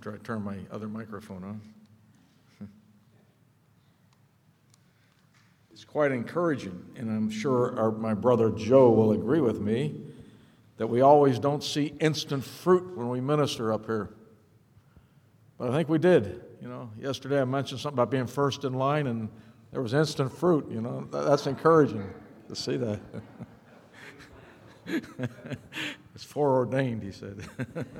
after I turn my other microphone on. It's quite encouraging, and I'm sure our, my brother Joe will agree with me that we always don't see instant fruit when we minister up here. But I think we did. You know, yesterday I mentioned something about being first in line, and there was instant fruit. You know, that's encouraging to see that. it's foreordained, he said.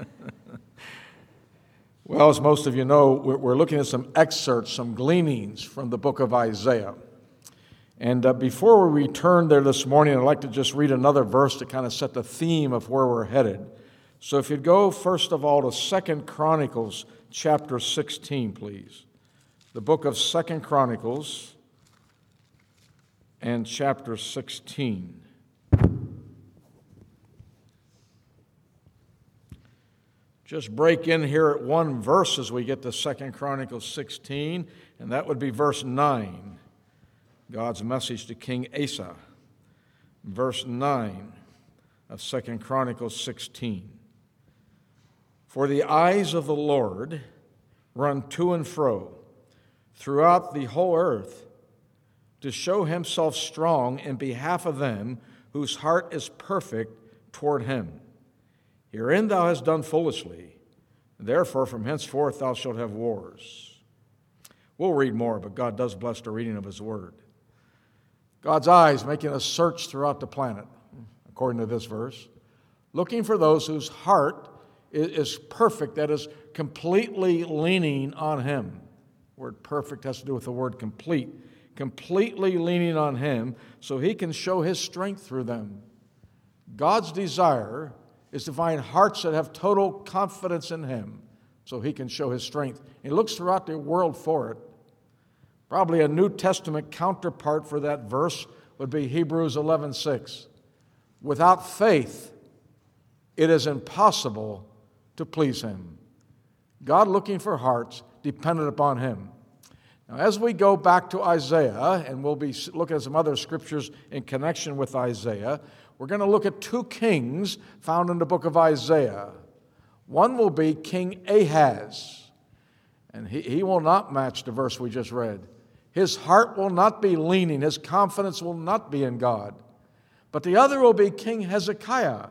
well, as most of you know, we're looking at some excerpts, some gleanings from the book of Isaiah. And uh, before we return there this morning, I'd like to just read another verse to kind of set the theme of where we're headed. So if you'd go first of all to Second Chronicles chapter 16, please. The book of Second Chronicles and chapter 16. Just break in here at one verse as we get to Second Chronicles 16, and that would be verse 9. God's message to King Asa. Verse 9 of Second Chronicles 16. For the eyes of the Lord run to and fro throughout the whole earth to show himself strong in behalf of them whose heart is perfect toward him. Herein thou hast done foolishly, therefore from henceforth thou shalt have wars. We'll read more, but God does bless the reading of his word. God's eyes making a search throughout the planet, according to this verse, looking for those whose heart is perfect, that is completely leaning on Him. The word perfect has to do with the word complete. Completely leaning on Him so He can show His strength through them. God's desire is to find hearts that have total confidence in Him so He can show His strength. He looks throughout the world for it. Probably a New Testament counterpart for that verse would be Hebrews 11:6. Without faith, it is impossible to please him. God looking for hearts dependent upon him. Now, as we go back to Isaiah, and we'll be looking at some other scriptures in connection with Isaiah, we're going to look at two kings found in the book of Isaiah. One will be King Ahaz, and he, he will not match the verse we just read. His heart will not be leaning, his confidence will not be in God. But the other will be King Hezekiah,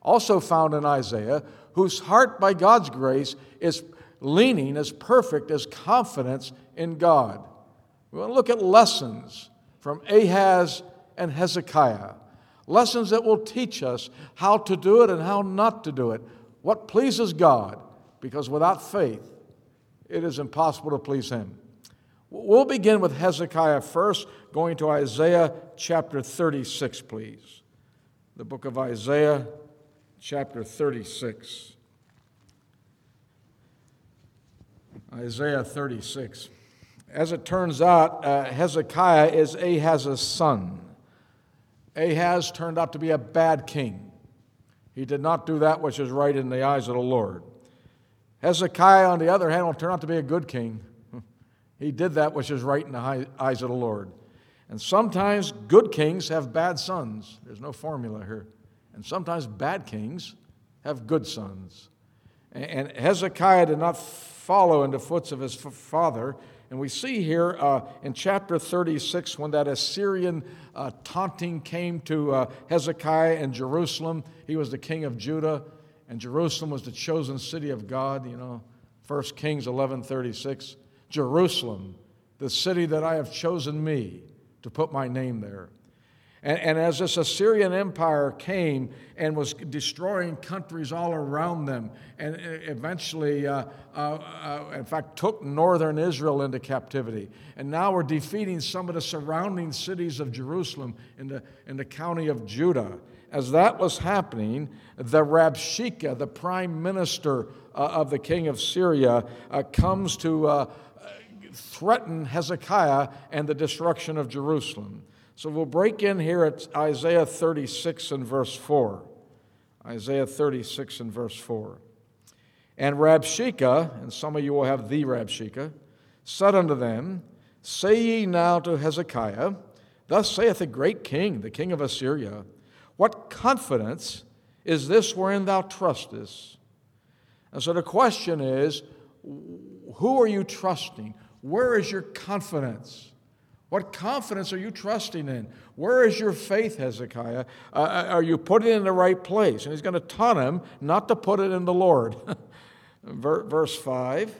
also found in Isaiah, whose heart, by God's grace, is leaning as perfect as confidence in God. We want to look at lessons from Ahaz and Hezekiah. Lessons that will teach us how to do it and how not to do it. What pleases God, because without faith, it is impossible to please Him. We'll begin with Hezekiah first, going to Isaiah chapter 36, please. The book of Isaiah, chapter 36. Isaiah 36. As it turns out, uh, Hezekiah is Ahaz's son. Ahaz turned out to be a bad king. He did not do that which is right in the eyes of the Lord. Hezekiah, on the other hand, will turn out to be a good king. He did that which is right in the eyes of the Lord. And sometimes good kings have bad sons. There's no formula here. And sometimes bad kings have good sons. And Hezekiah did not follow in the footsteps of his father. And we see here uh, in chapter 36 when that Assyrian uh, taunting came to uh, Hezekiah in Jerusalem. He was the king of Judah, and Jerusalem was the chosen city of God, you know, 1 Kings 11:36. Jerusalem, the city that I have chosen me to put my name there. And, and, as this Assyrian Empire came and was destroying countries all around them, and eventually, uh, uh, uh, in fact, took northern Israel into captivity, and now we're defeating some of the surrounding cities of Jerusalem in the, in the county of Judah. As that was happening, the Rabshakeh, the prime minister uh, of the king of Syria, uh, comes to uh, threaten Hezekiah and the destruction of Jerusalem. So we'll break in here at Isaiah 36 and verse 4. Isaiah 36 and verse 4. And Rabshakeh, and some of you will have the Rabshakeh, said unto them, Say ye now to Hezekiah, Thus saith the great king, the king of Assyria, What confidence is this wherein thou trustest? And so the question is, Who are you trusting? Where is your confidence? What confidence are you trusting in? Where is your faith, Hezekiah? Uh, uh are you putting it in the right place? And he's going to taunt him not to put it in the Lord. Verse 5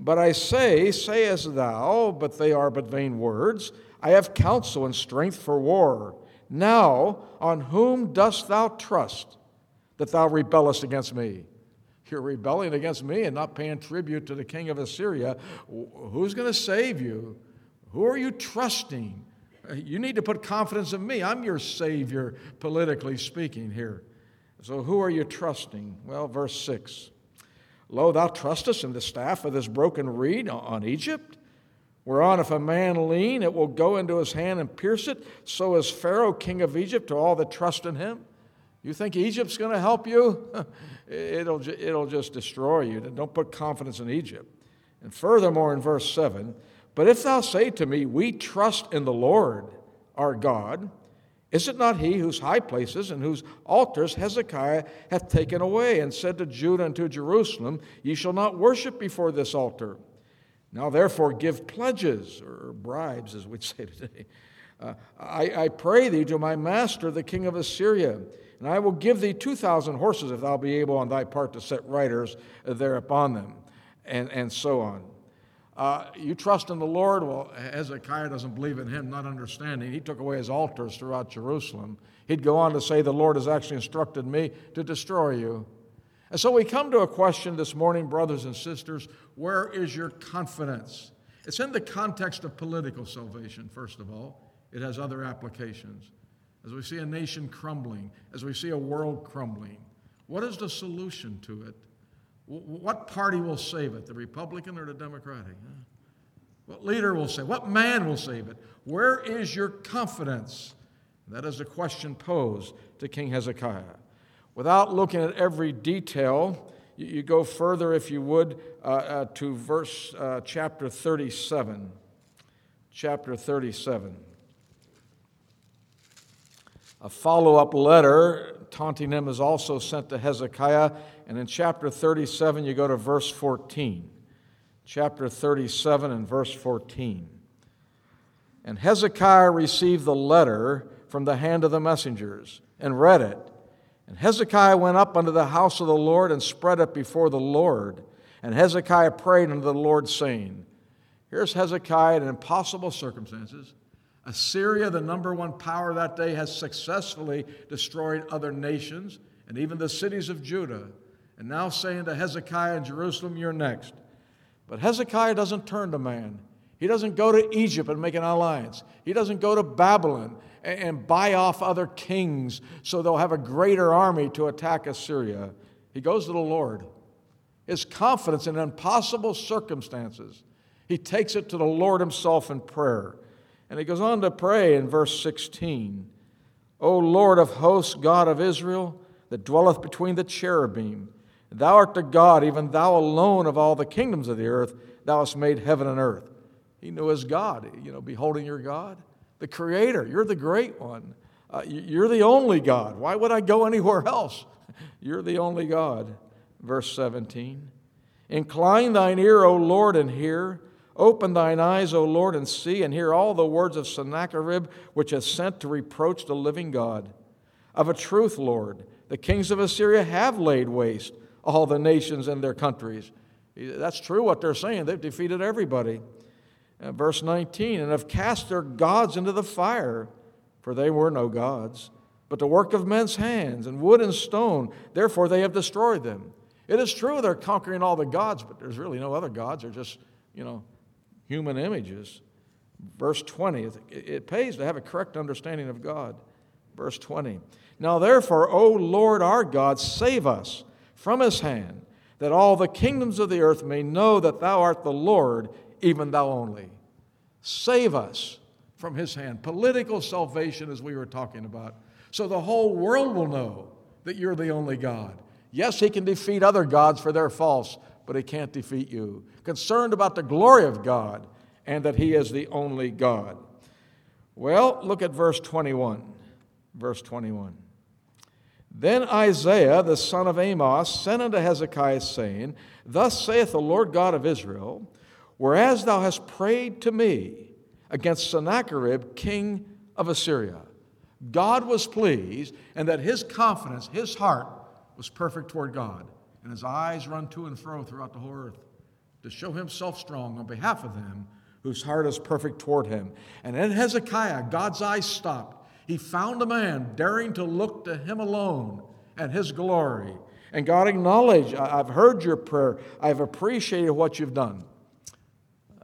But I say, say as thou, but they are but vain words. I have counsel and strength for war. Now, on whom dost thou trust that thou rebellest against me? You're rebelling against me and not paying tribute to the king of Assyria. Who's going to save you? Who are you trusting? You need to put confidence in me. I'm your Savior, politically speaking, here. So, who are you trusting? Well, verse 6 Lo, thou trustest in the staff of this broken reed on Egypt, whereon if a man lean, it will go into his hand and pierce it. So is Pharaoh, king of Egypt, to all that trust in him. You think Egypt's going to help you? it'll, it'll just destroy you. Don't put confidence in Egypt. And furthermore, in verse 7, but if thou say to me, We trust in the Lord our God, is it not he whose high places and whose altars Hezekiah hath taken away, and said to Judah and to Jerusalem, Ye shall not worship before this altar? Now therefore give pledges, or bribes, as we'd say today. Uh, I, I pray thee to my master, the king of Assyria, and I will give thee two thousand horses if thou be able on thy part to set riders thereupon them, and, and so on. Uh, you trust in the Lord? Well, Hezekiah doesn't believe in him, not understanding. He took away his altars throughout Jerusalem. He'd go on to say, The Lord has actually instructed me to destroy you. And so we come to a question this morning, brothers and sisters where is your confidence? It's in the context of political salvation, first of all, it has other applications. As we see a nation crumbling, as we see a world crumbling, what is the solution to it? What party will save it, the Republican or the Democratic? What leader will save it? What man will save it? Where is your confidence? That is the question posed to King Hezekiah. Without looking at every detail, you, go further, if you would, uh, uh, to verse uh, chapter 37. Chapter 37. A follow up letter taunting him is also sent to Hezekiah and in chapter 37, you go to verse 14. Chapter 37 and verse 14. And Hezekiah received the letter from the hand of the messengers and read it. And Hezekiah went up unto the house of the Lord and spread it before the Lord. And Hezekiah prayed unto the Lord, saying, Here's Hezekiah in impossible circumstances. Assyria, the number one power that day, has successfully destroyed other nations and even the cities of Judah and now saying to Hezekiah in Jerusalem, You're next. But Hezekiah doesn't turn to man. He doesn't go to Egypt and make an alliance. He doesn't go to Babylon and buy off other kings so they'll have a greater army to attack Assyria. He goes to the Lord. His confidence in impossible circumstances, he takes it to the Lord himself in prayer. And he goes on to pray in verse 16 O Lord of hosts, God of Israel, that dwelleth between the cherubim, Thou art the God, even thou alone of all the kingdoms of the earth, thou hast made heaven and earth. He knew as God, you know, beholding your God, the Creator. You're the great one. Uh, you're the only God. Why would I go anywhere else? You're the only God. Verse 17 Incline thine ear, O Lord, and hear. Open thine eyes, O Lord, and see, and hear all the words of Sennacherib, which has sent to reproach the living God. Of a truth, Lord, the kings of Assyria have laid waste all the nations and their countries. That's true what they're saying. They've defeated everybody. Uh, verse 19, and have cast their gods into the fire, for they were no gods, but the work of men's hands, and wood and stone. Therefore they have destroyed them. It is true they're conquering all the gods, but there's really no other gods. They're just, you know, human images. Verse 20, it pays to have a correct understanding of God. Verse 20, now therefore, O Lord our God, save us from his hand, that all the kingdoms of the earth may know that thou art the Lord, even thou only. Save us from his hand. Political salvation, as we were talking about, so the whole world will know that you're the only God. Yes, he can defeat other gods for their false, but he can't defeat you. Concerned about the glory of God and that he is the only God. Well, look at verse 21. Verse 21. Then Isaiah, the son of Amos, sent unto Hezekiah, saying, Thus saith the Lord God of Israel, Whereas thou hast prayed to me against Sennacherib, king of Assyria. God was pleased, and that his confidence, his heart, was perfect toward God, and his eyes run to and fro throughout the whole earth to show himself strong on behalf of them whose heart is perfect toward him. And in Hezekiah, God's eyes stopped. He found a man daring to look to him alone and his glory. And God acknowledged, I've heard your prayer. I've appreciated what you've done.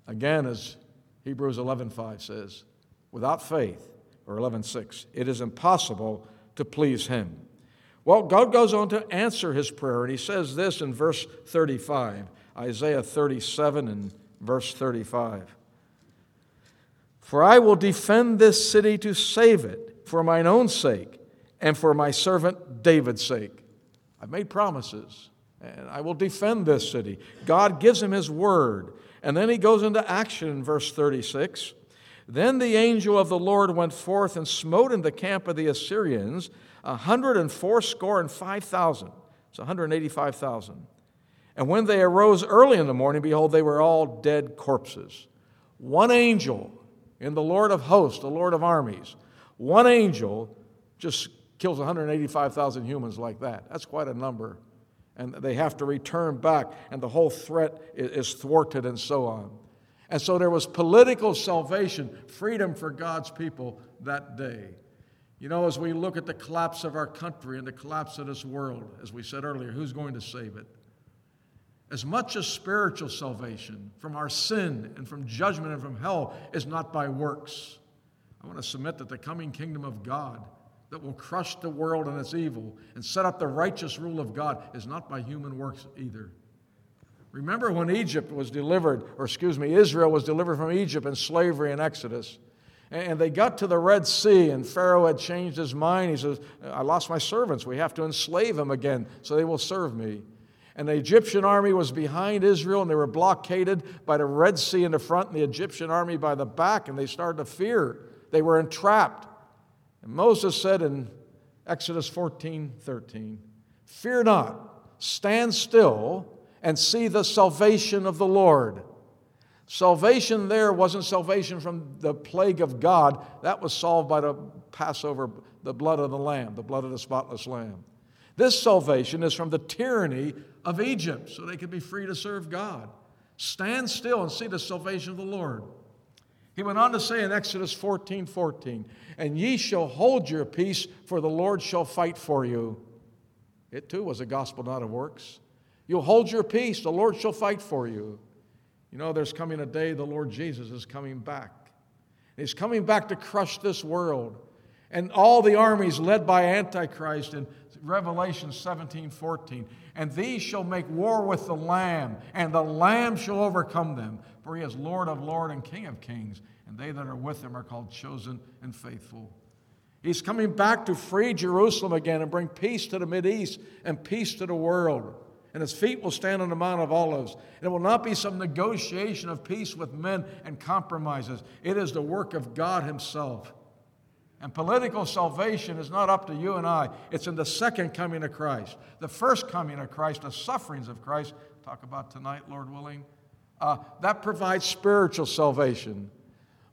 Again, as Hebrews 11:5 says, without faith, or 11:6, it is impossible to please him. Well, God goes on to answer his prayer, and he says this in verse 35, Isaiah 37 and verse 35. For I will defend this city to save it for mine own sake and for my servant David's sake. I've made promises, and I will defend this city. God gives him his word. And then he goes into action in verse 36. Then the angel of the Lord went forth and smote in the camp of the Assyrians a hundred and fourscore and five thousand. It's 185,000. And when they arose early in the morning, behold, they were all dead corpses. One angel in the Lord of hosts, the Lord of armies, one angel just kills 185,000 humans like that. That's quite a number. And they have to return back, and the whole threat is thwarted and so on. And so there was political salvation, freedom for God's people that day. You know, as we look at the collapse of our country and the collapse of this world, as we said earlier, who's going to save it? As much as spiritual salvation from our sin and from judgment and from hell is not by works. I want to submit that the coming kingdom of God that will crush the world and its evil and set up the righteous rule of God is not by human works either. Remember when Egypt was delivered, or excuse me, Israel was delivered from Egypt in slavery in Exodus. And they got to the Red Sea, and Pharaoh had changed his mind. He says, I lost my servants. We have to enslave them again so they will serve me. And the Egyptian army was behind Israel, and they were blockaded by the Red Sea in the front and the Egyptian army by the back, and they started to fear. They were entrapped. And Moses said in Exodus 14 13, Fear not, stand still and see the salvation of the Lord. Salvation there wasn't salvation from the plague of God, that was solved by the Passover, the blood of the Lamb, the blood of the spotless Lamb. This salvation is from the tyranny of Egypt, so they could be free to serve God. Stand still and see the salvation of the Lord. He went on to say in Exodus 14 14, And ye shall hold your peace, for the Lord shall fight for you. It too was a gospel not of works. You'll hold your peace, the Lord shall fight for you. You know, there's coming a day the Lord Jesus is coming back. He's coming back to crush this world. And all the armies led by Antichrist in Revelation 17 14. And these shall make war with the Lamb, and the Lamb shall overcome them, for he is Lord of lords and King of kings, and they that are with him are called chosen and faithful. He's coming back to free Jerusalem again and bring peace to the Mideast and peace to the world. And his feet will stand on the Mount of Olives. And it will not be some negotiation of peace with men and compromises. It is the work of God Himself. And political salvation is not up to you and I. It's in the second coming of Christ. The first coming of Christ, the sufferings of Christ, talk about tonight, Lord willing, uh, that provides spiritual salvation.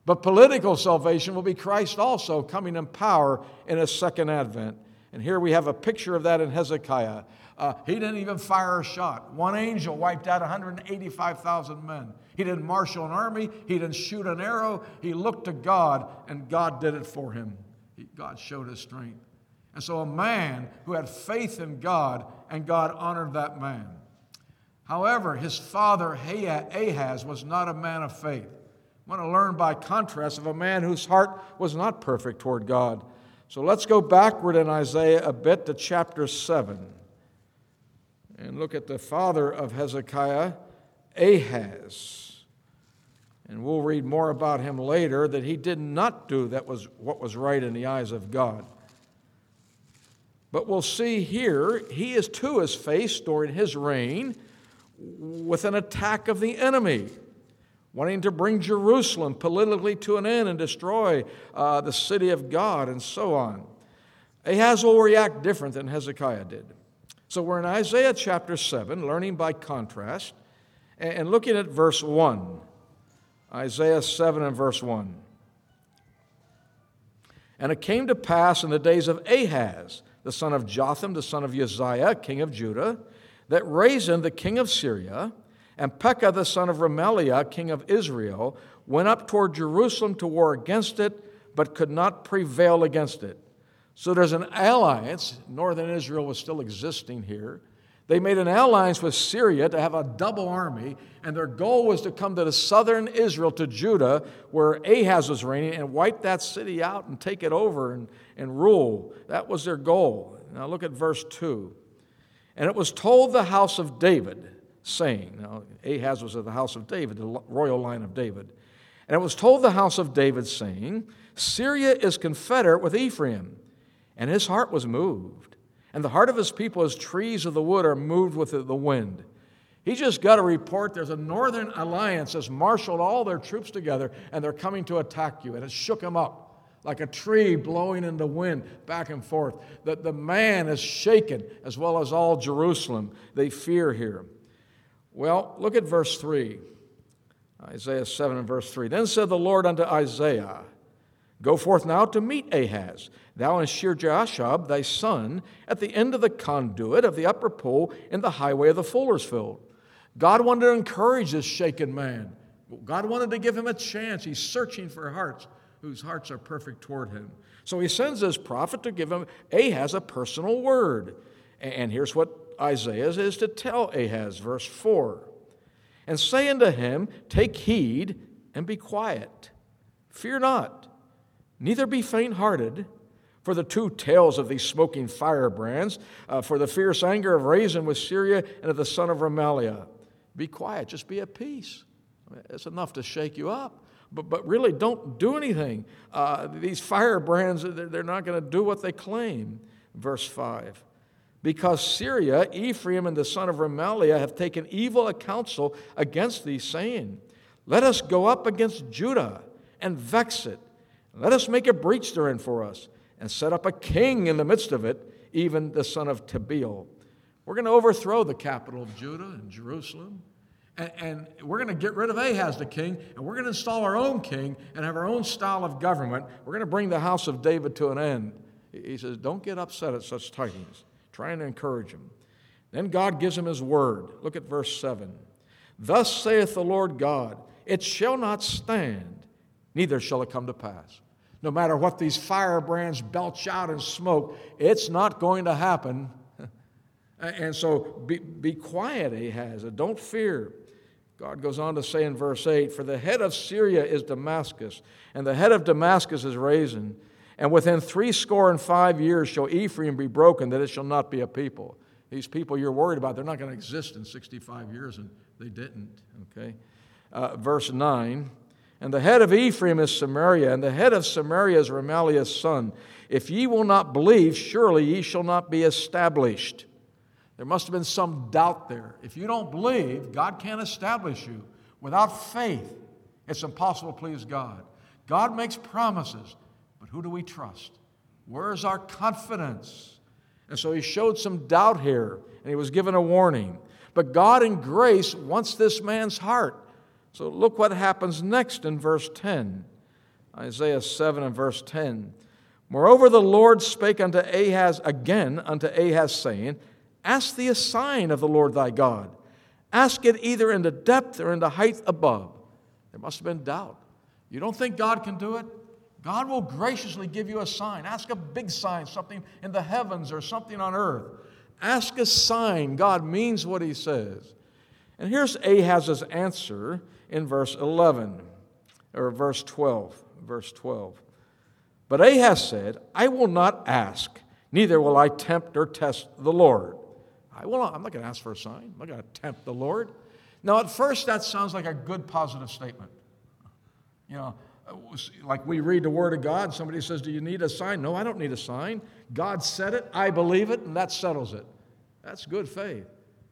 But political salvation will be Christ also coming in power in his second advent. And here we have a picture of that in Hezekiah. Uh, he didn't even fire a shot. One angel wiped out 185,000 men. He didn't marshal an army, he didn't shoot an arrow. He looked to God, and God did it for him. He, God showed his strength. And so, a man who had faith in God, and God honored that man. However, his father Ahaz was not a man of faith. I want to learn by contrast of a man whose heart was not perfect toward God. So let's go backward in Isaiah a bit to chapter 7 and look at the father of Hezekiah, Ahaz. And we'll read more about him later that he did not do that was what was right in the eyes of God. But we'll see here, he is to his face during his reign with an attack of the enemy, wanting to bring Jerusalem politically to an end and destroy uh, the city of God and so on. Ahaz will react different than Hezekiah did. So we're in Isaiah chapter 7, learning by contrast, and looking at verse 1. Isaiah 7 and verse 1. And it came to pass in the days of Ahaz, the son of Jotham, the son of Uzziah, king of Judah, that Rezin, the king of Syria, and Pekah, the son of Remaliah, king of Israel, went up toward Jerusalem to war against it, but could not prevail against it. So there's an alliance. Northern Israel was still existing here. They made an alliance with Syria to have a double army, and their goal was to come to the southern Israel, to Judah, where Ahaz was reigning, and wipe that city out and take it over and, and rule. That was their goal. Now look at verse 2. And it was told the house of David, saying, Now Ahaz was of the house of David, the royal line of David. And it was told the house of David, saying, Syria is confederate with Ephraim. And his heart was moved. And the heart of his people, as trees of the wood, are moved with the wind. He just got a report there's a northern alliance that's marshaled all their troops together and they're coming to attack you. And it shook him up like a tree blowing in the wind back and forth. That the man is shaken as well as all Jerusalem. They fear here. Well, look at verse 3. Isaiah 7 and verse 3. Then said the Lord unto Isaiah, Go forth now to meet Ahaz, thou and Shear-jashub thy son, at the end of the conduit of the upper pool in the highway of the fuller's field. God wanted to encourage this shaken man. God wanted to give him a chance. He's searching for hearts whose hearts are perfect toward him. So he sends his prophet to give him Ahaz a personal word. And here's what Isaiah is to tell Ahaz, verse 4 And say unto him, Take heed and be quiet. Fear not, neither be faint hearted for the two tails of these smoking firebrands, uh, for the fierce anger of Rezin with Syria and of the son of Remaliah. Be quiet, just be at peace. It's enough to shake you up. But, but really, don't do anything. Uh, these firebrands, they're, not going to do what they claim. Verse 5 Because Syria, Ephraim, and the son of Remaliah have taken evil counsel against thee, saying, Let us go up against Judah and vex it. Let us make a breach therein for us and set up a king in the midst of it, even the son of Tabeel. We're going to overthrow the capital of Judah and Jerusalem. And, and, we're going to get rid of Ahaz the king, and we're going to install our own king and have our own style of government. We're going to bring the house of David to an end. He says, Don't get upset at such tidings. Trying to encourage him. Then God gives him his word. Look at verse 7. Thus saith the Lord God, It shall not stand, neither shall it come to pass no matter what these firebrands belch out and smoke, it's not going to happen. and so be, be quiet, Ahaz, don't fear. God goes on to say in verse 8 For the head of Syria is Damascus, and the head of Damascus is Rezin. And within three score and five years shall Ephraim be broken, that it shall not be a people. These people you're worried about, they're not going to exist in 65 years, and they didn't. Okay? Uh, verse 9 and the head of Ephraim is Samaria, and the head of Samaria is Remaliah's son. If ye will not believe, surely ye shall not be established. There must have been some doubt there. If you don't believe, God can't establish you. Without faith, it's impossible to please God. God makes promises, but who do we trust? Where's our confidence? And so he showed some doubt here, and he was given a warning. But God in grace wants this man's heart. So look what happens next in verse 10. Isaiah 7 and verse 10. Moreover, the Lord spake unto Ahaz again unto Ahaz, saying, Ask thee a sign of the Lord thy God. Ask it either in the depth or in the height above. There must have been doubt. You don't think God can do it? God will graciously give you a sign. Ask a big sign, something in the heavens or something on earth. Ask a sign. God means what he says. And here's Ahaz's answer in verse 11 or verse 12. Verse 12. But Ahaz said, I will not ask, neither will I tempt or test the Lord. I will I'm not going to ask for a sign. I'm not going to tempt the Lord. Now, at first, that sounds like a good positive statement. You know, like we read the Word of God, somebody says, Do you need a sign? No, I don't need a sign. God said it, I believe it, and that settles it. That's good faith.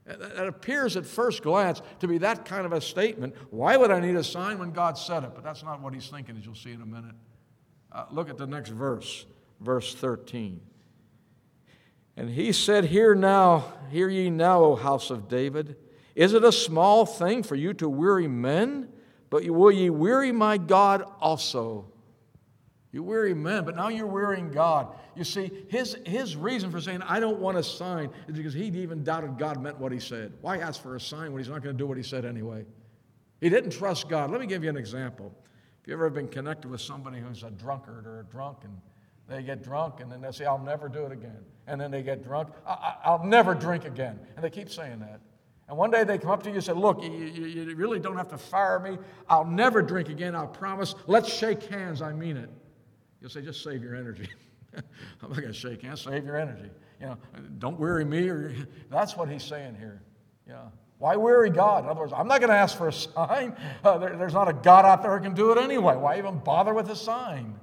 It appears at first glance to be that kind of a statement. Why would I need a sign when God said it? But that's not what he's thinking, as you'll see in a minute. Uh, look at the next verse, verse 13. And he said, Hear now, hear ye now, O house of David. Is it a small thing for you to weary men? But will ye weary my God also? You weary men, but now you're wearying God. You see, his, his reason for saying, I don't want a sign, is because he even doubted God meant what he said. Why ask for a sign when he's not going to do what he said anyway? He didn't trust God. Let me give you an example. If you've ever been connected with somebody who's a drunkard or a drunk, and they get drunk, and then they say, I'll never do it again. And then they get drunk, I- will never drink again. And they keep saying that. And one day they come up to you and say, Look, you, you, you really don't have to fire me. I'll never drink again, I'll promise. Let's shake hands, I mean it. You'll say, Just save your energy. I'm not going to shake hands, save your energy. You know, don't weary me. Or, that's what he's saying here. Yeah. Why weary God? In other words, I'm not going to ask for a sign. Uh, there, there's not a God out there who can do it anyway. Why even bother with a sign?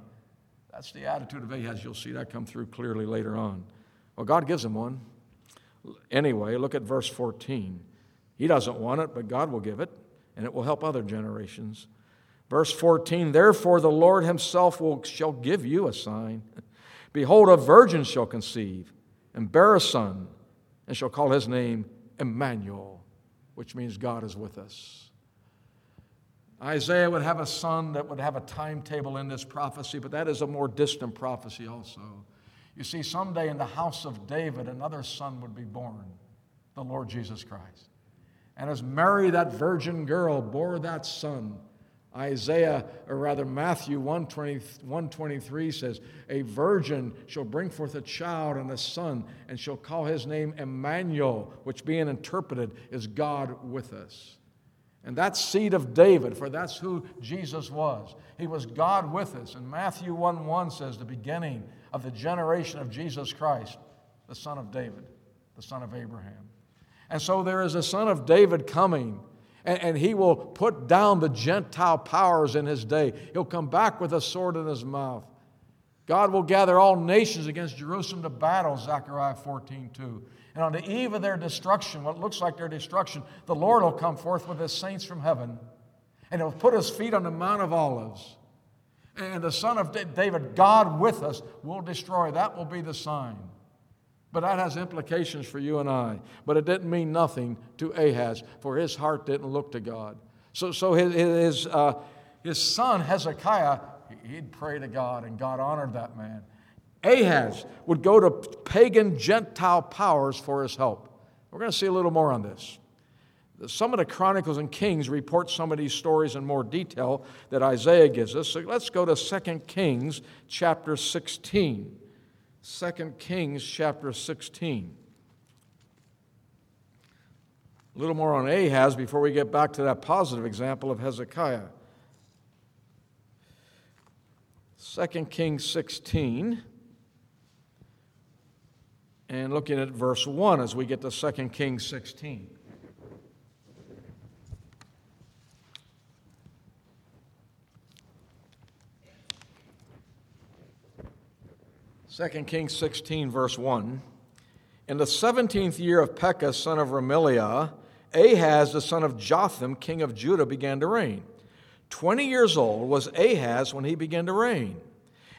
That's the attitude of Ahaz. You'll see that come through clearly later on. Well, God gives him one. Anyway, look at verse 14. He doesn't want it, but God will give it, and it will help other generations. Verse 14 Therefore the Lord himself will, shall give you a sign. Behold, a virgin shall conceive and bear a son, and shall call his name Emmanuel, which means God is with us. Isaiah would have a son that would have a timetable in this prophecy, but that is a more distant prophecy also. You see, someday in the house of David, another son would be born, the Lord Jesus Christ. And as Mary, that virgin girl, bore that son, Isaiah, or rather Matthew 123 says, A virgin shall bring forth a child and a son, and shall call his name Emmanuel, which being interpreted is God with us. And that seed of David, for that's who Jesus was. He was God with us. And Matthew 1 1 says, the beginning of the generation of Jesus Christ, the son of David, the son of Abraham. And so there is a son of David coming, and, and he will put down the Gentile powers in his day. He'll come back with a sword in his mouth. God will gather all nations against Jerusalem to battle, Zechariah 14 2. And on the eve of their destruction, what looks like their destruction, the Lord will come forth with his saints from heaven, and he'll put his feet on the Mount of Olives. And the Son of David, God with us, will destroy. That will be the sign. But that has implications for you and I. But it didn't mean nothing to Ahaz, for his heart didn't look to God. So, so his, his, uh, his son Hezekiah, he'd pray to God, and God honored that man. Ahaz would go to pagan Gentile powers for his help. We're going to see a little more on this. Some of the Chronicles and Kings report some of these stories in more detail that Isaiah gives us. So let's go to 2 Kings chapter 16. 2 Kings chapter 16. A little more on Ahaz before we get back to that positive example of Hezekiah. 2 Kings 16 and looking at verse 1 as we get to 2 Kings 16. Second Kings 16, verse 1. In the seventeenth year of Pekah, son of Remaliah, Ahaz, the son of Jotham, king of Judah, began to reign. Twenty years old was Ahaz when he began to reign,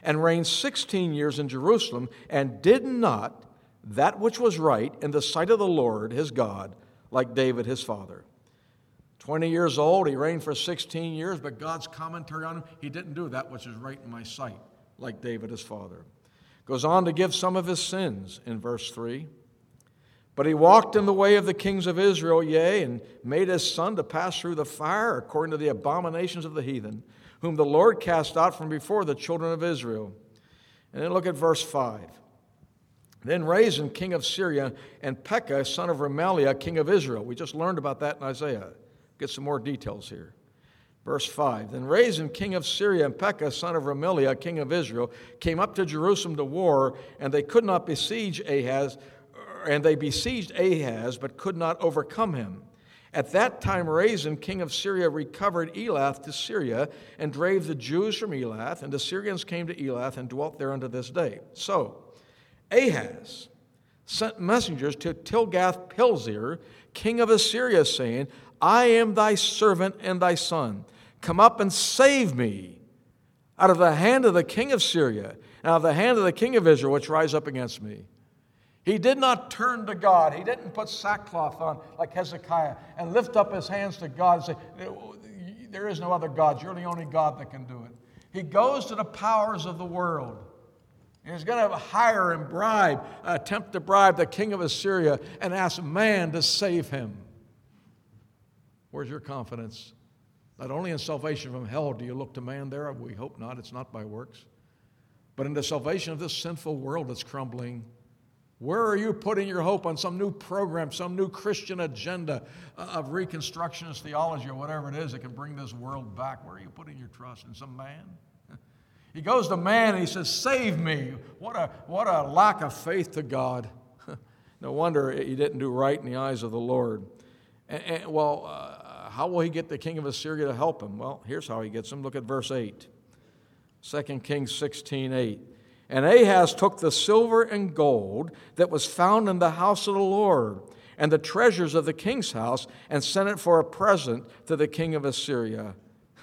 and reigned sixteen years in Jerusalem, and did not that which was right in the sight of the Lord his God, like David his father. 20 years old, he reigned for 16 years, but God's commentary on him, he didn't do that which is right in my sight, like David his father. Goes on to give some of his sins in verse 3. But he walked in the way of the kings of Israel, yea, and made his son to pass through the fire according to the abominations of the heathen, whom the Lord cast out from before the children of Israel. And then look at verse 5. Then Rezin, king of Syria, and Pekah, son of Remaliah, king of Israel. We just learned about that in Isaiah. Get some more details here. Verse 5 Then Rezin, king of Syria, and Pekah, son of Remaliah, king of Israel, came up to Jerusalem to war, and they could not besiege Ahaz, er, and they besieged Ahaz, but could not overcome him. At that time, Rezin, king of Syria, recovered Elath to Syria and drave the Jews from Elath, and the Syrians came to Elath and dwelt there unto this day. So, Ahaz sent messengers to Tilgath-Pileser, king of Assyria, saying, I am thy servant and thy son. Come up and save me out of the hand of the king of Syria and out of the hand of the king of Israel, which rise up against me. He did not turn to God. He didn't put sackcloth on like Hezekiah and lift up his hands to God and say, There is no other God. You're the only God that can do it. He goes to the powers of the world. He's going to hire and bribe, attempt to bribe the king of Assyria and ask man to save him. Where's your confidence? Not only in salvation from hell do you look to man there, we hope not, it's not by works, but in the salvation of this sinful world that's crumbling. Where are you putting your hope on some new program, some new Christian agenda uh, of Reconstructionist theology or whatever it is that can bring this world back? Where are you putting your trust? In some man? He goes to man and he says, Save me. What a, what a lack of faith to God. no wonder he didn't do right in the eyes of the Lord. And, and, well, uh, how will he get the king of Assyria to help him? Well, here's how he gets him. Look at verse 8. 2 Kings 16 8. And Ahaz took the silver and gold that was found in the house of the Lord and the treasures of the king's house and sent it for a present to the king of Assyria.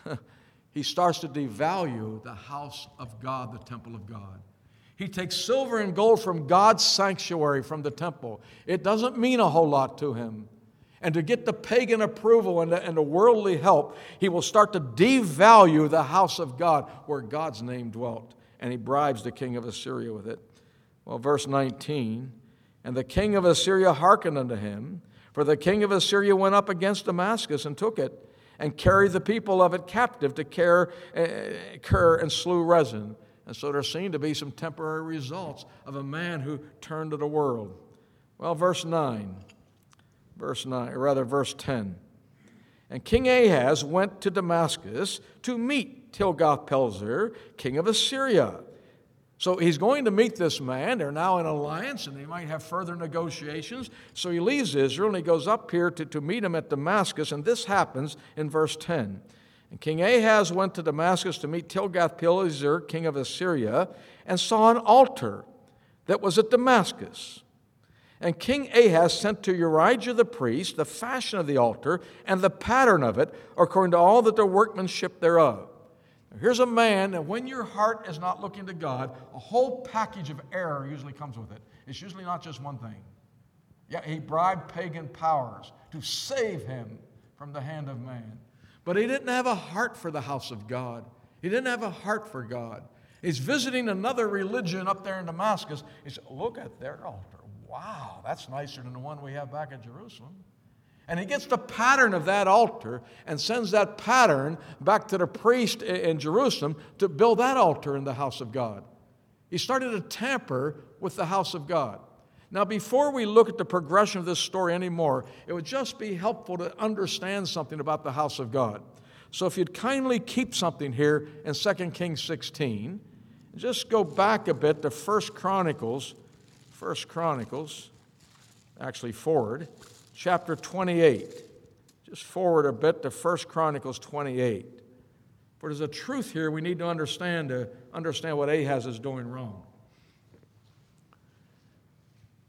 he starts to devalue the house of God, the temple of God. He takes silver and gold from God's sanctuary, from the temple. It doesn't mean a whole lot to him. And to get the pagan approval and the, and the worldly help, he will start to devalue the house of God where God's name dwelt and he bribes the king of Assyria with it. Well, verse 19 And the king of Assyria hearkened unto him, for the king of Assyria went up against Damascus and took it, and carried the people of it captive to uh, and slew Rezin. And so there seem to be some temporary results of a man who turned to the world. Well, verse 9, verse 9, or rather, verse 10. And King Ahaz went to Damascus to meet Tilgath-Pileser, king of Assyria. So he's going to meet this man. They're now in alliance and they might have further negotiations. So he leaves Israel and he goes up here to, to meet him at Damascus. And this happens in verse 10. And King Ahaz went to Damascus to meet Tilgath-Pileser, king of Assyria, and saw an altar that was at Damascus. And King Ahaz sent to Urijah the priest the fashion of the altar and the pattern of it, according to all that the workmanship thereof. Here's a man, and when your heart is not looking to God, a whole package of error usually comes with it. It's usually not just one thing. Yeah, he bribed pagan powers to save him from the hand of man. But he didn't have a heart for the house of God. He didn't have a heart for God. He's visiting another religion up there in Damascus. He said, Look at their altar. Wow, that's nicer than the one we have back in Jerusalem. And he gets the pattern of that altar and sends that pattern back to the priest in Jerusalem to build that altar in the house of God. He started to tamper with the house of God. Now, before we look at the progression of this story anymore, it would just be helpful to understand something about the house of God. So, if you'd kindly keep something here in 2 Kings 16, just go back a bit to 1 Chronicles, 1 Chronicles, actually forward chapter 28. Just forward a bit to 1 Chronicles 28. For there's a truth here we need to understand to understand what Ahaz is doing wrong.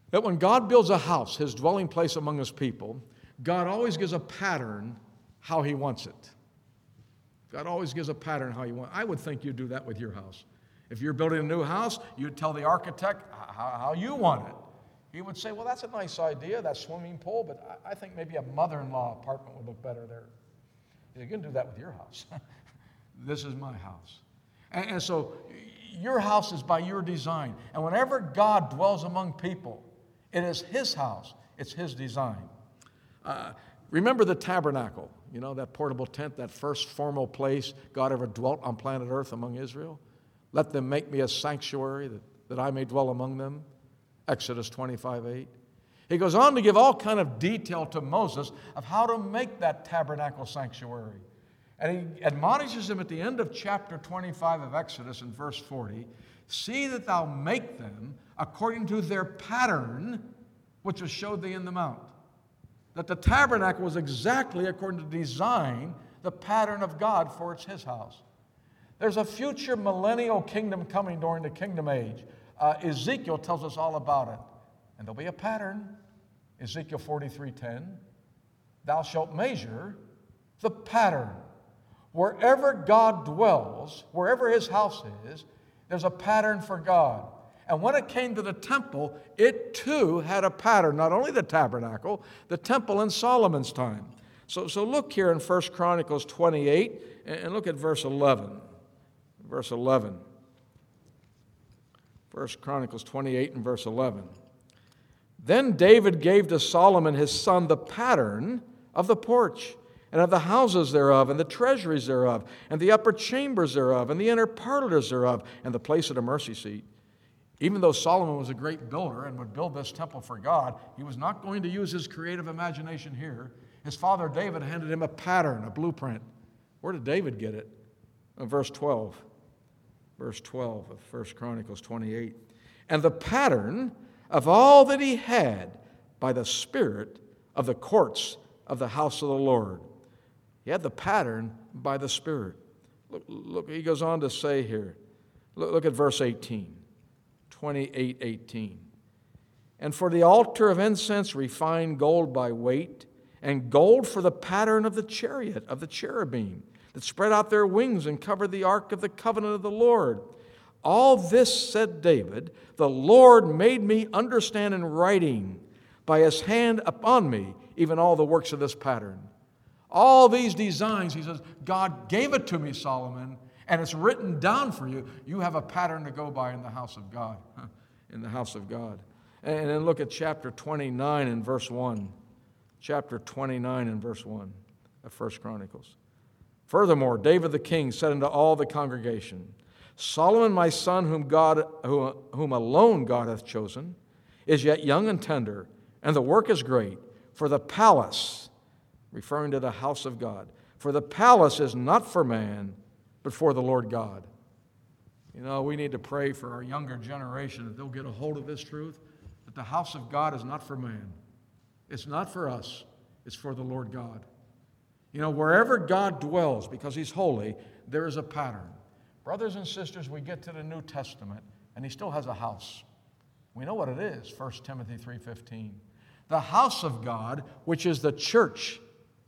That when God builds a house, his dwelling place among his people, God always gives a pattern how he wants it. God always gives a pattern how you want. I would think you'd do that with your house. If you're building a new house, you'd tell the architect how you want it. He would say, Well, that's a nice idea, that swimming pool, but I, I think maybe a mother in law apartment would look better there. You can do that with your house. this is my house. And, and, so your house is by your design. And whenever God dwells among people, it is His house, it's His design. Uh, remember the tabernacle, you know, that portable tent, that first formal place God ever dwelt on planet Earth among Israel? Let them make me a sanctuary that, that I may dwell among them. Exodus 25 8. He goes on to give all kind of detail to Moses of how to make that tabernacle sanctuary. And he admonishes him at the end of chapter 25 of Exodus in verse 40 See that thou make them according to their pattern, which was showed thee in the mount. That the tabernacle was exactly according to design, the pattern of God, for it's his house. There's a future millennial kingdom coming during the kingdom age uh, Ezekiel tells us all about it. And there'll be a pattern. Ezekiel 43:10. Thou shalt measure the pattern. Wherever God dwells, wherever his house is, there's a pattern for God. And when it came to the temple, it too had a pattern, not only the tabernacle, the temple in Solomon's time. So, so look here in 1 Chronicles 28 and look at verse 11. Verse 11. 1 Chronicles 28 and verse 11. Then David gave to Solomon his son the pattern of the porch, and of the houses thereof, and the treasuries thereof, and the upper chambers thereof, and the inner parlors thereof, and the place of the mercy seat. Even though Solomon was a great builder and would build this temple for God, he was not going to use his creative imagination here. His father David handed him a pattern, a blueprint. Where did David get it? In verse 12. Verse 12 of 1 Chronicles 28. And the pattern of all that he had by the Spirit of the courts of the house of the Lord. He had the pattern by the Spirit. Look, look he goes on to say here. Look, look at verse 18. 28 18. And for the altar of incense, refined gold by weight, and gold for the pattern of the chariot of the cherubim that spread out their wings and covered the ark of the covenant of the Lord. All this, said David, the Lord made me understand in writing by his hand upon me, even all the works of this pattern. All these designs, he says, God gave it to me, Solomon, and it's written down for you. You have a pattern to go by in the house of God. In the house of God. And then look at chapter 29 and verse 1. Chapter 29 and verse 1 of First Chronicles. Furthermore, David the king said unto all the congregation, Solomon, my son, whom, God, whom alone God hath chosen, is yet young and tender, and the work is great. For the palace, referring to the house of God, for the palace is not for man, but for the Lord God. You know, we need to pray for our younger generation that they'll get a hold of this truth that the house of God is not for man, it's not for us, it's for the Lord God. You know, wherever God dwells, because He's holy, there is a pattern. Brothers and sisters, we get to the New Testament, and He still has a house. We know what it is, 1 Timothy 3:15. The house of God, which is the church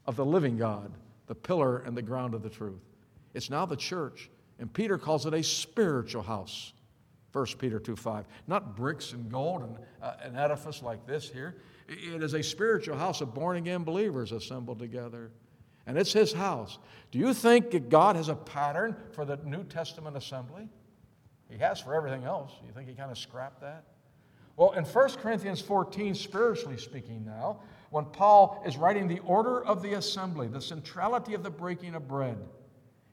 of the living God, the pillar and the ground of the truth. It's now the church. And Peter calls it a spiritual house. 1 Peter 2 5. Not bricks and gold and uh, an edifice like this here. It is a spiritual house of born again believers assembled together. And it's his house. Do you think that God has a pattern for the New Testament assembly? He has for everything else. You think he kind of scrapped that? Well, in 1 Corinthians 14, spiritually speaking now, when Paul is writing the order of the assembly, the centrality of the breaking of bread,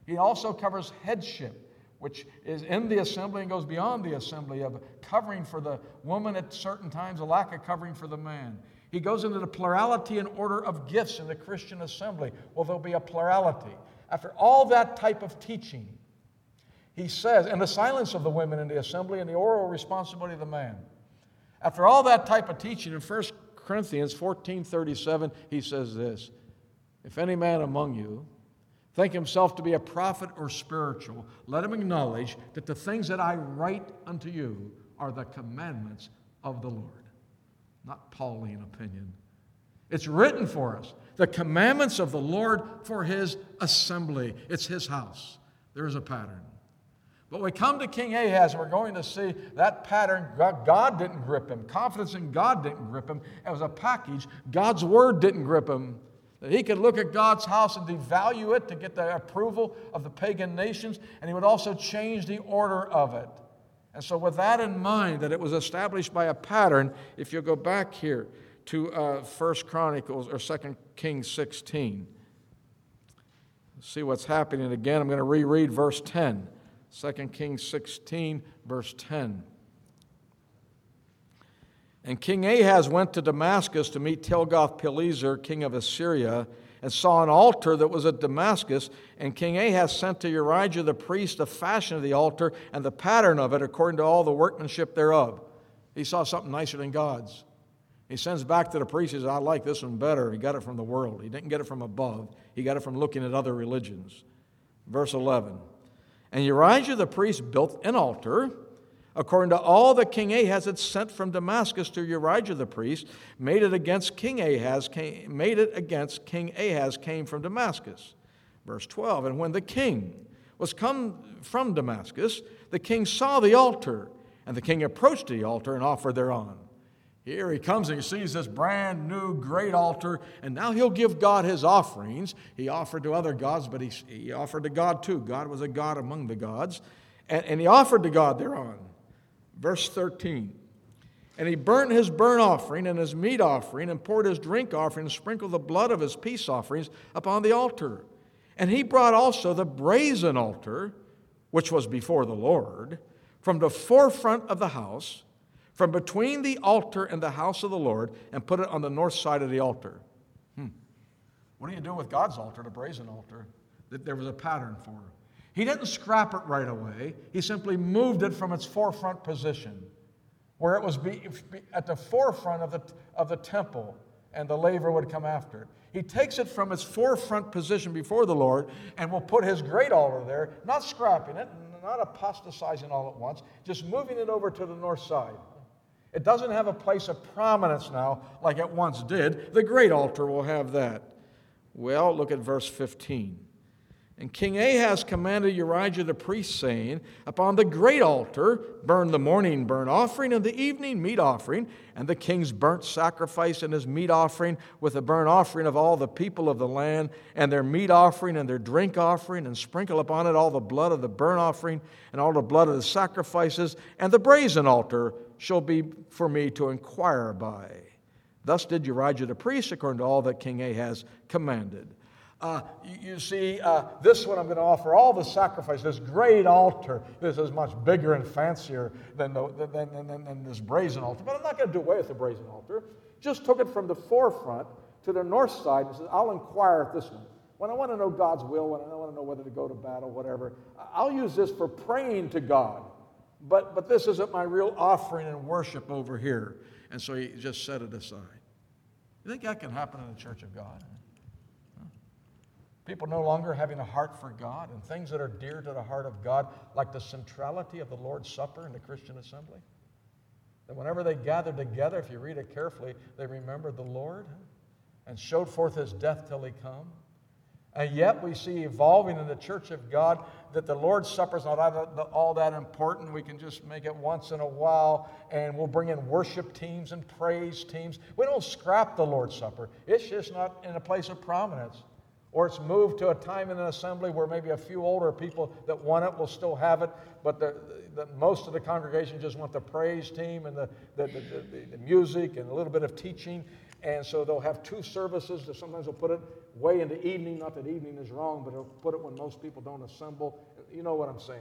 he also covers headship, which is in the assembly and goes beyond the assembly of covering for the woman at certain times, a lack of covering for the man. He goes into the plurality and order of gifts in the Christian assembly. Well, there'll be a plurality. After all that type of teaching, he says, and the silence of the women in the assembly and the oral responsibility of the man. After all that type of teaching in 1 Corinthians 14 37, he says this If any man among you think himself to be a prophet or spiritual, let him acknowledge that the things that I write unto you are the commandments of the Lord, not Pauline opinion. It's written for us. The commandments of the Lord for his assembly. It's his house. There is a pattern. But we come to King Ahaz, we're going to see that pattern. God didn't grip him. Confidence in God didn't grip him. It was a package. God's word didn't grip him. That he could look at God's house and devalue it to get the approval of the pagan nations, and he would also change the order of it. And so, with that in mind, that it was established by a pattern, if you go back here to uh, 1 Chronicles or 2 Kings 16, see what's happening again. I'm going to reread verse 10. 2 Kings 16, verse 10. And King Ahaz went to Damascus to meet Tilgath-Pileser, king of Assyria, and saw an altar that was at Damascus. And King Ahaz sent to Urijah the priest the fashion of the altar and the pattern of it according to all the workmanship thereof. He saw something nicer than God's. He sends back to the priest, he says, I like this one better. He got it from the world. He didn't get it from above, he got it from looking at other religions. Verse 11 And Urijah the priest built an altar according to all that King Ahaz had sent from Damascus to Urijah the priest, made it against King Ahaz, came, made it against King Ahaz came from Damascus. Verse 12, and when the king was come from Damascus, the king saw the altar And the king approached the altar and offered thereon. Here he comes and he sees this brand new great altar, and now he'll give God his offerings. He offered to other gods, but he, he offered to God too. God was a God among the gods. And, and he offered to God thereon. Verse 13. And he burnt his burnt offering and his meat offering, and poured his drink offering, and sprinkled the blood of his peace offerings upon the altar. And he brought also the brazen altar, which was before the Lord, from the forefront of the house from between the altar and the house of the Lord and put it on the north side of the altar. Hmm. What do you do with God's altar, the brazen altar? That there was a pattern for. He didn't scrap it right away. He simply moved it from its forefront position, where it was be, be, at the forefront of the, of the temple, and the laver would come after it. He takes it from its forefront position before the Lord and will put his great altar there, not scrapping it, not apostatizing all at once, just moving it over to the north side. It doesn't have a place of prominence now like it once did. The great altar will have that. Well, look at verse 15. And King Ahaz commanded Urijah the priest, saying, Upon the great altar burn the morning burnt offering and the evening meat offering, and the king's burnt sacrifice and his meat offering, with the burnt offering of all the people of the land, and their meat offering and their drink offering, and sprinkle upon it all the blood of the burnt offering and all the blood of the sacrifices, and the brazen altar shall be for me to inquire by. Thus did Urijah the priest, according to all that King Ahaz commanded. Uh, you, you, see, uh, this one I'm going to offer all the sacrifice, this great altar. This is much bigger and fancier than, the, than, than, than, this brazen altar. But I'm not going to do away with the brazen altar. Just took it from the forefront to the north side and said, I'll inquire at this one. When I want to know God's will, when I want to know whether to go to battle, whatever, I'll use this for praying to God. But, but this isn't my real offering and worship over here. And so he just set it aside. You think that can happen in the church of God? People no longer having a heart for God and things that are dear to the heart of God, like the centrality of the Lord's Supper in the Christian assembly. That whenever they gathered together, if you read it carefully, they remembered the Lord and showed forth his death till he come. And yet we see evolving in the church of God that the Lord's Supper is not all that important. We can just make it once in a while, and we'll bring in worship teams and praise teams. We don't scrap the Lord's Supper, it's just not in a place of prominence. Or it's moved to a time in an assembly where maybe a few older people that want it will still have it, but the, the, most of the congregation just want the praise team and the, the, the, music and a little bit of teaching. And so they'll have two services. That sometimes they'll put it way into evening. Not that evening is wrong, but they'll put it when most people don't assemble. You know what I'm saying.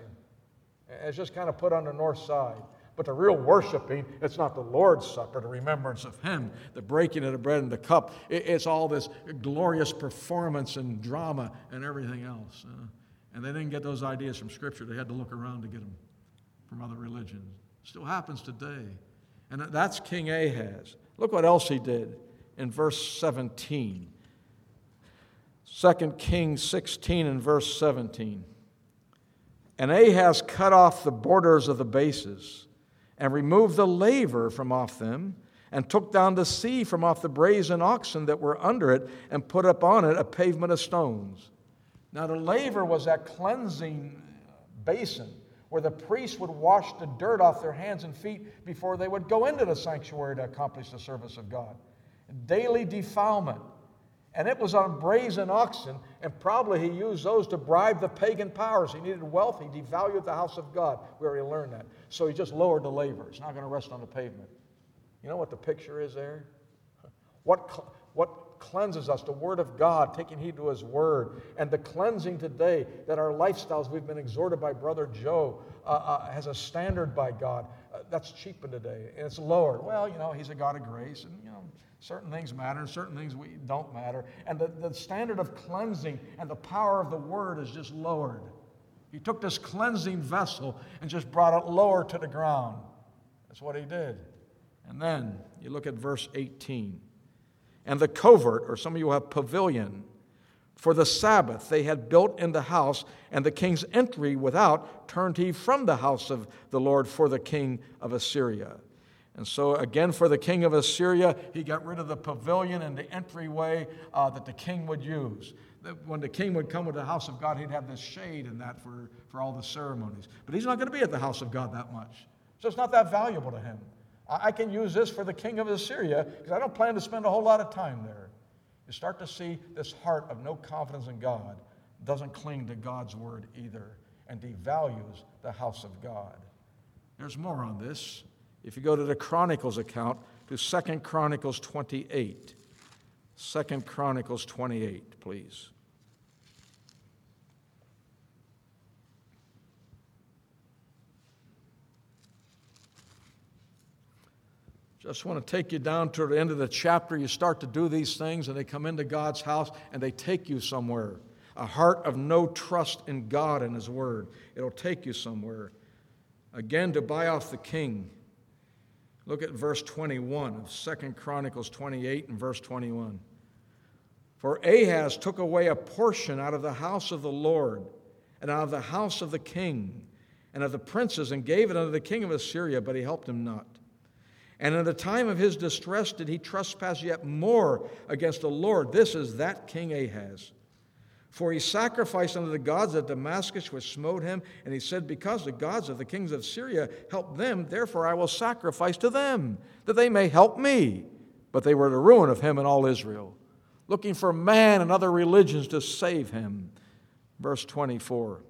It's just kind of put on the north side. But the real worshiping, it's not the Lord's Supper, the remembrance of Him, the breaking of the bread and the cup. It's all this glorious performance and drama and everything else. Uh, and they didn't get those ideas from Scripture. They had to look around to get them from other religions. Still happens today. And that's King Ahaz. Look what else he did in verse 17. 2 Kings 16 and verse 17. And Ahaz cut off the borders of the bases and removed the laver from off them, and took down the sea from off the brazen oxen that were under it, and put up on it a pavement of stones. Now, the laver was that cleansing basin where the priests would wash the dirt off their hands and feet before they would go into the sanctuary to accomplish the service of God. Daily defilement. And it was on brazen oxen, and probably he used those to bribe the pagan powers. He needed wealth, he devalued the house of God. We already learned that. So he just lowered the laver. It's not going to rest on the pavement. You know what the picture is there? What, what cleanses us? The Word of God, taking heed to His Word, and the cleansing today that our lifestyles, we've been exhorted by Brother Joe, uh, uh, has a standard by God. That's cheapened today, it's lowered. Well, you know, He's a God of grace, and, you know, certain things matter, and certain things we don't matter. And the, the standard of cleansing and the power of the Word is just lowered. He took this cleansing vessel and just brought it lower to the ground. That's what he did. And then you look at verse 18. And the covert, or some of you have pavilion, for the Sabbath they had built in the house, and the king's entry without turned he from the house of the Lord for the king of Assyria. And so, again, for the king of Assyria, he got rid of the pavilion and the entryway uh, that the king would use when the king would come to the house of God, he'd have this shade and that for, for all the ceremonies. But he's not going to be at the house of God that much. So it's not that valuable to him. I can use this for the king of Assyria because I don't plan to spend a whole lot of time there. You start to see this heart of no confidence in God doesn't cling to God's word either and devalues the house of God. There's more on this. If you go to the Chronicles account, to Second Chronicles 28. Second Chronicles 28, please. Just want to take you down to the end of the chapter. You start to do these things, and they come into God's house and they take you somewhere. A heart of no trust in God and His Word. It'll take you somewhere. Again, to buy off the king. Look at verse 21 of Second Chronicles 28 and verse 21. For Ahaz took away a portion out of the house of the Lord and out of the house of the king and of the princes and gave it unto the king of Assyria, but he helped him not. And in the time of his distress did he trespass yet more against the Lord. This is that King Ahaz. For he sacrificed unto the gods of Damascus, which smote him. And he said, Because the gods of the kings of Syria helped them, therefore I will sacrifice to them, that they may help me. But they were the ruin of him and all Israel, looking for man and other religions to save him. Verse 24.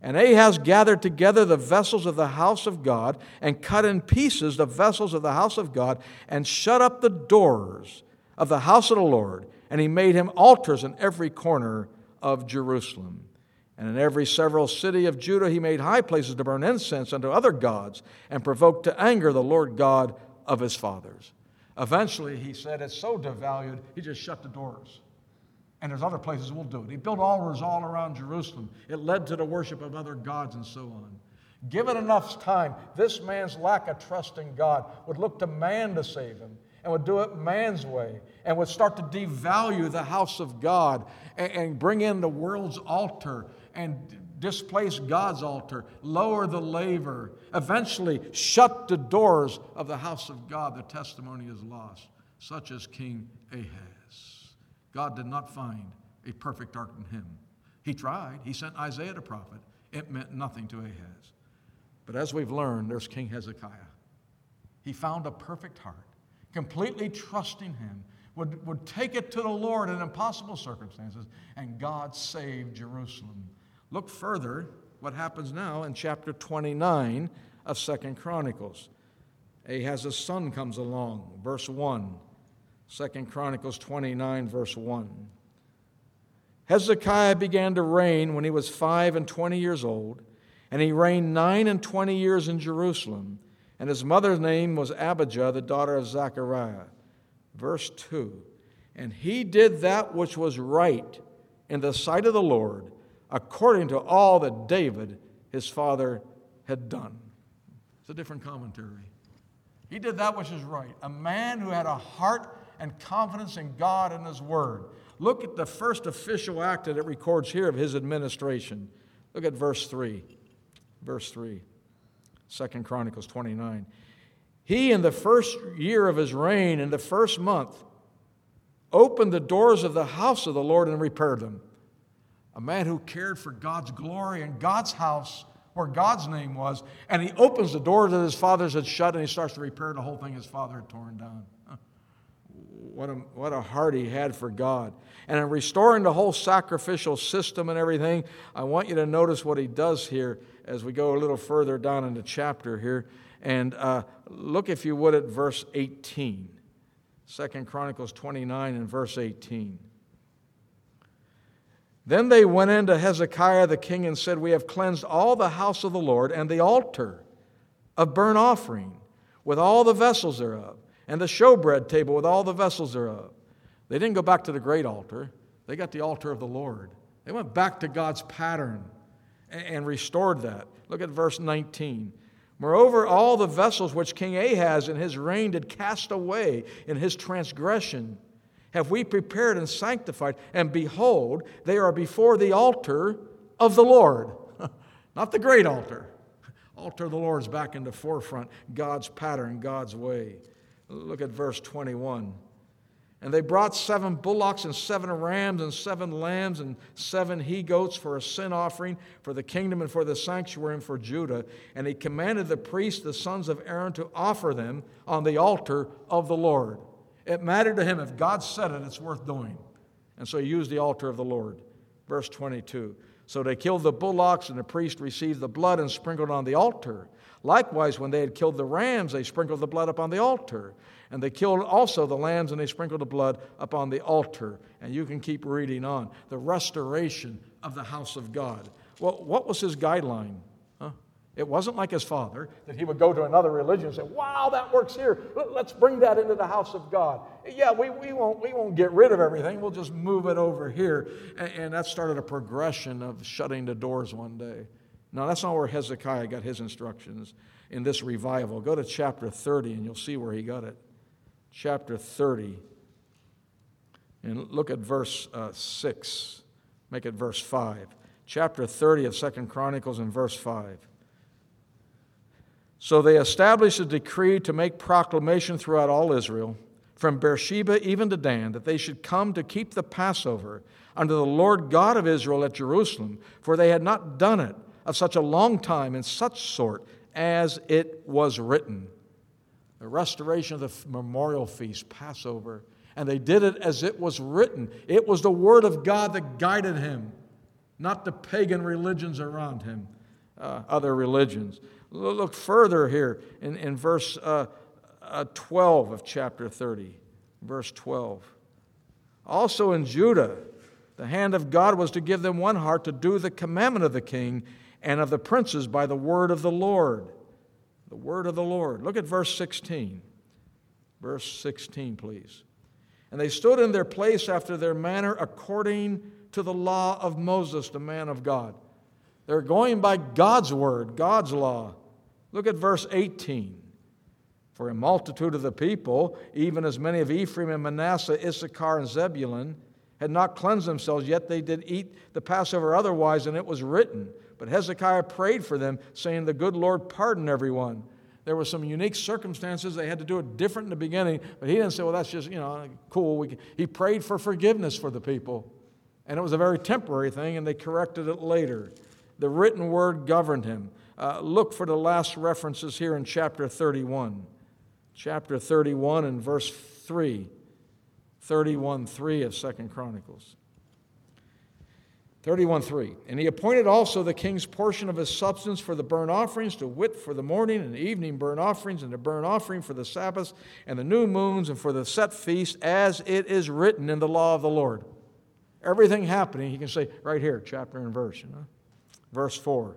And Ahaz gathered together the vessels of the house of God and cut in pieces the vessels of the house of God and shut up the doors of the house of the Lord. And he made him altars in every corner of Jerusalem. And in every several city of Judah he made high places to burn incense unto other gods and provoked to anger the Lord God of his fathers. Eventually, he said, it's so devalued, he just shut the doors. And there's other places we'll do it. He built altars all around Jerusalem. It led to the worship of other gods and so on. Given enough time, this man's lack of trust in God would look to man to save him and would do it man's way and would start to devalue the house of God and, and bring in the world's altar and displace God's altar, lower the laver, eventually shut the doors of the house of God. The testimony is lost, such as King Ahaz. God did not find a perfect heart in him. He tried. He sent Isaiah to prophet. It meant nothing to Ahaz. But as we've learned, there's King Hezekiah. He found a perfect heart, completely trusting him, would, would take it to the Lord in impossible circumstances, and God saved Jerusalem. Look further what happens now in chapter 29 of Second Chronicles. Ahaz's son comes along, verse 1. Second Chronicles 29, verse 1. Hezekiah began to reign when he was five and twenty years old, and he reigned nine and twenty years in Jerusalem, and his mother's name was Abijah, the daughter of Zechariah. Verse 2 And he did that which was right in the sight of the Lord, according to all that David, his father, had done. It's a different commentary. He did that which is right. A man who had a heart and confidence in God and His Word. Look at the first official act that it records here of his administration. Look at verse 3. Verse 3. 2 Chronicles 29. He, in the first year of his reign, in the first month, opened the doors of the house of the Lord and repaired them. A man who cared for God's glory and God's house where God's name was, and he opens the doors that his fathers had shut and he starts to repair the whole thing his father had torn down what a, what a heart he had for God. And in restoring the whole sacrificial system and everything, I want you to notice what he does here as we go a little further down in the chapter here. And uh, look, if you would, at verse 18. Second Chronicles 29 and verse 18. Then they went into Hezekiah the king and said, We have cleansed all the house of the Lord and the altar of burnt offering with all the vessels thereof and the showbread table with all the vessels thereof. They didn't go back to the great altar, they got the altar of the Lord. They went back to God's pattern and restored that. Look at verse 19. Moreover, all the vessels which King Ahaz in his reign did cast away in his transgression have we prepared and sanctified, and behold, they are before the altar of the Lord. Not the great altar. Altar of the Lord is back in the forefront, God's pattern, God's way. Look at verse 21. And they brought seven bullocks and seven rams and seven lambs and seven he goats for a sin offering for the kingdom and for the sanctuary and for Judah. And he commanded the priests, the sons of Aaron, to offer them on the altar of the Lord. It mattered to him if God said it, it's worth doing. And so he used the altar of the Lord. Verse 22. So they killed the bullocks, and the priest received the blood and sprinkled on the altar. Likewise, when they had killed the rams, they sprinkled the blood upon the altar. And they killed also the lambs and they sprinkled the blood upon the altar. And you can keep reading on. The restoration of the house of God. Well, what was his guideline? Huh? It wasn't like his father that he would go to another religion and say, Wow, that works here. Let's bring that into the house of God. Yeah, we, we, won't, we won't get rid of everything. We'll just move it over here. And, and that started a progression of shutting the doors one day. No, that's not where Hezekiah got his instructions in this revival. Go to chapter 30 and you'll see where he got it chapter 30 and look at verse uh, 6. Make it verse 5. Chapter 30 of Second Chronicles and verse 5. So they established a decree to make proclamation throughout all Israel, from Beersheba even to Dan, that they should come to keep the Passover under the Lord God of Israel at Jerusalem, for they had not done it of such a long time and such sort as it was written the restoration of the memorial feast, Passover. And they did it as it was written. It was the Word of God that guided him, not the pagan religions around him, uh, other religions. Look further here in, in verse uh, uh, 12 of chapter 30. Verse 12. Also in Judah, the hand of God was to give them one heart to do the commandment of the king and of the princes by the word of the Lord the word of the Lord. Look at verse 16. Verse 16, please. And they stood in their place after their manner according to the law of Moses, the man of God. They're going by God's word, God's law. Look at verse 18. For a multitude of the people, even as many of Ephraim and Manasseh, Issachar and Zebulun, had not cleansed themselves, yet they did eat the Passover otherwise, and it was written. But Hezekiah prayed for them, saying, The good Lord pardon everyone. There were some unique circumstances. They had to do it different in the beginning, but he didn't say, Well, that's just, you know, cool. he prayed for forgiveness for the people. And it was a very temporary thing, and they corrected it later. The written word governed him. Uh, look for the last references here in chapter 31. Chapter 31 and verse 3. 31 3 of Second Chronicles. 31 3. And he appointed also the king's portion of his substance for the burnt offerings, to wit, for the morning and evening burnt offerings, and the burnt offering for the Sabbaths and the new moons, and for the set feast, as it is written in the law of the Lord. Everything happening, he can say right here, chapter and verse. You know? Verse 4.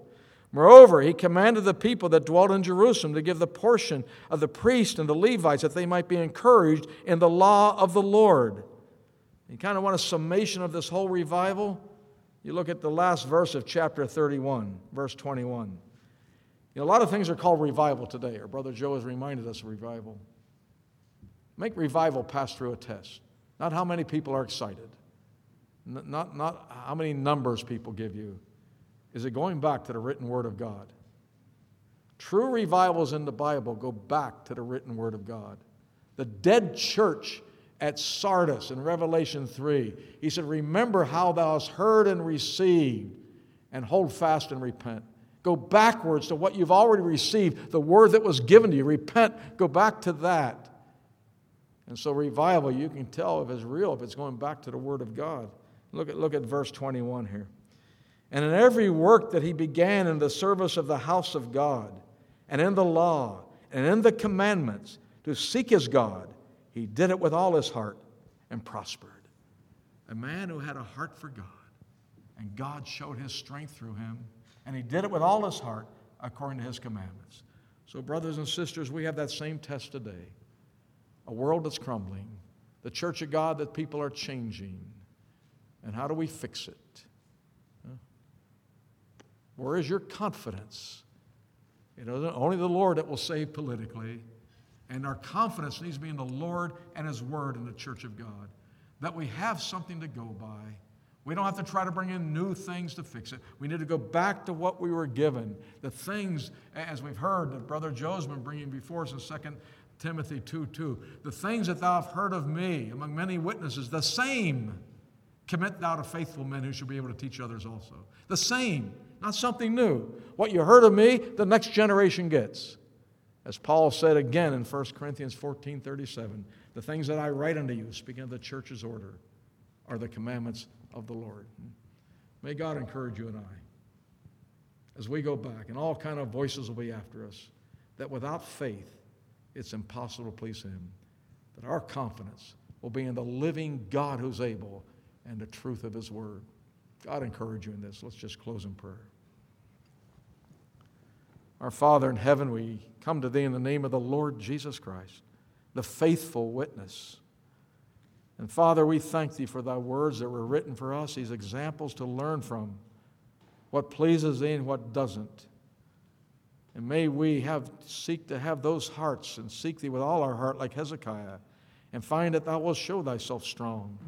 Moreover, he commanded the people that dwelt in Jerusalem to give the portion of the priests and the Levites that they might be encouraged in the law of the Lord. You kind of want a summation of this whole revival? You look at the last verse of chapter 31, verse 21. You know, a lot of things are called revival today. Our brother Joe has reminded us of revival. Make revival pass through a test. Not how many people are excited, not, not how many numbers people give you. Is it going back to the written word of God? True revivals in the Bible go back to the written word of God. The dead church at Sardis in Revelation 3. He said, Remember how thou hast heard and received, and hold fast and repent. Go backwards to what you've already received, the word that was given to you. Repent, go back to that. And so, revival, you can tell if it's real, if it's going back to the Word of God. Look at, look at verse 21 here. And in every work that he began in the service of the house of God, and in the law, and in the commandments, to seek his God, he did it with all his heart and prospered. A man who had a heart for God, and God showed his strength through him, and he did it with all his heart according to his commandments. So, brothers and sisters, we have that same test today a world that's crumbling, the church of God that people are changing. And how do we fix it? Where is your confidence? It is only the Lord that will save politically. And our confidence needs to be in the Lord and His Word in the church of God. That we have something to go by. We don't have to try to bring in new things to fix it. We need to go back to what we were given. The things, as we've heard, that Brother Joe's been bringing before us in Second Timothy 2 2. The things that thou hast heard of me among many witnesses, the same commit thou to faithful men who shall be able to teach others also. The same, not something new. What you heard of me, the next generation gets. As Paul said again in 1 Corinthians 14 37, the things that I write unto you, speaking of the church's order, are the commandments of the Lord. May God encourage you and I as we go back, and all kind of voices will be after us, that without faith, it's impossible to please Him. That our confidence will be in the living God who's able and the truth of His Word. God encourage you in this. Let's just close in prayer. Our Father in heaven, we come to Thee in the name of the Lord Jesus Christ, the faithful witness. And Father, we thank Thee for Thy words that were written for us, these examples to learn from, what pleases Thee and what doesn't. And may we have, seek to have those hearts and seek Thee with all our heart, like Hezekiah, and find that Thou wilt show Thyself strong,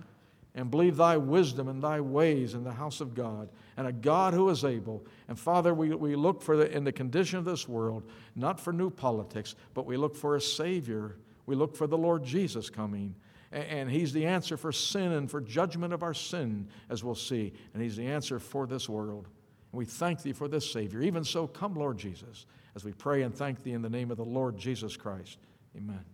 and believe Thy wisdom and Thy ways in the house of God, and a God who is able. And Father, we, we look for the, in the condition of this world, not for new politics, but we look for a Savior. We look for the Lord Jesus coming. And, and He's the answer for sin and for judgment of our sin, as we'll see. And He's the answer for this world. And we thank thee for this Savior. Even so, come, Lord Jesus, as we pray and thank thee in the name of the Lord Jesus Christ. Amen.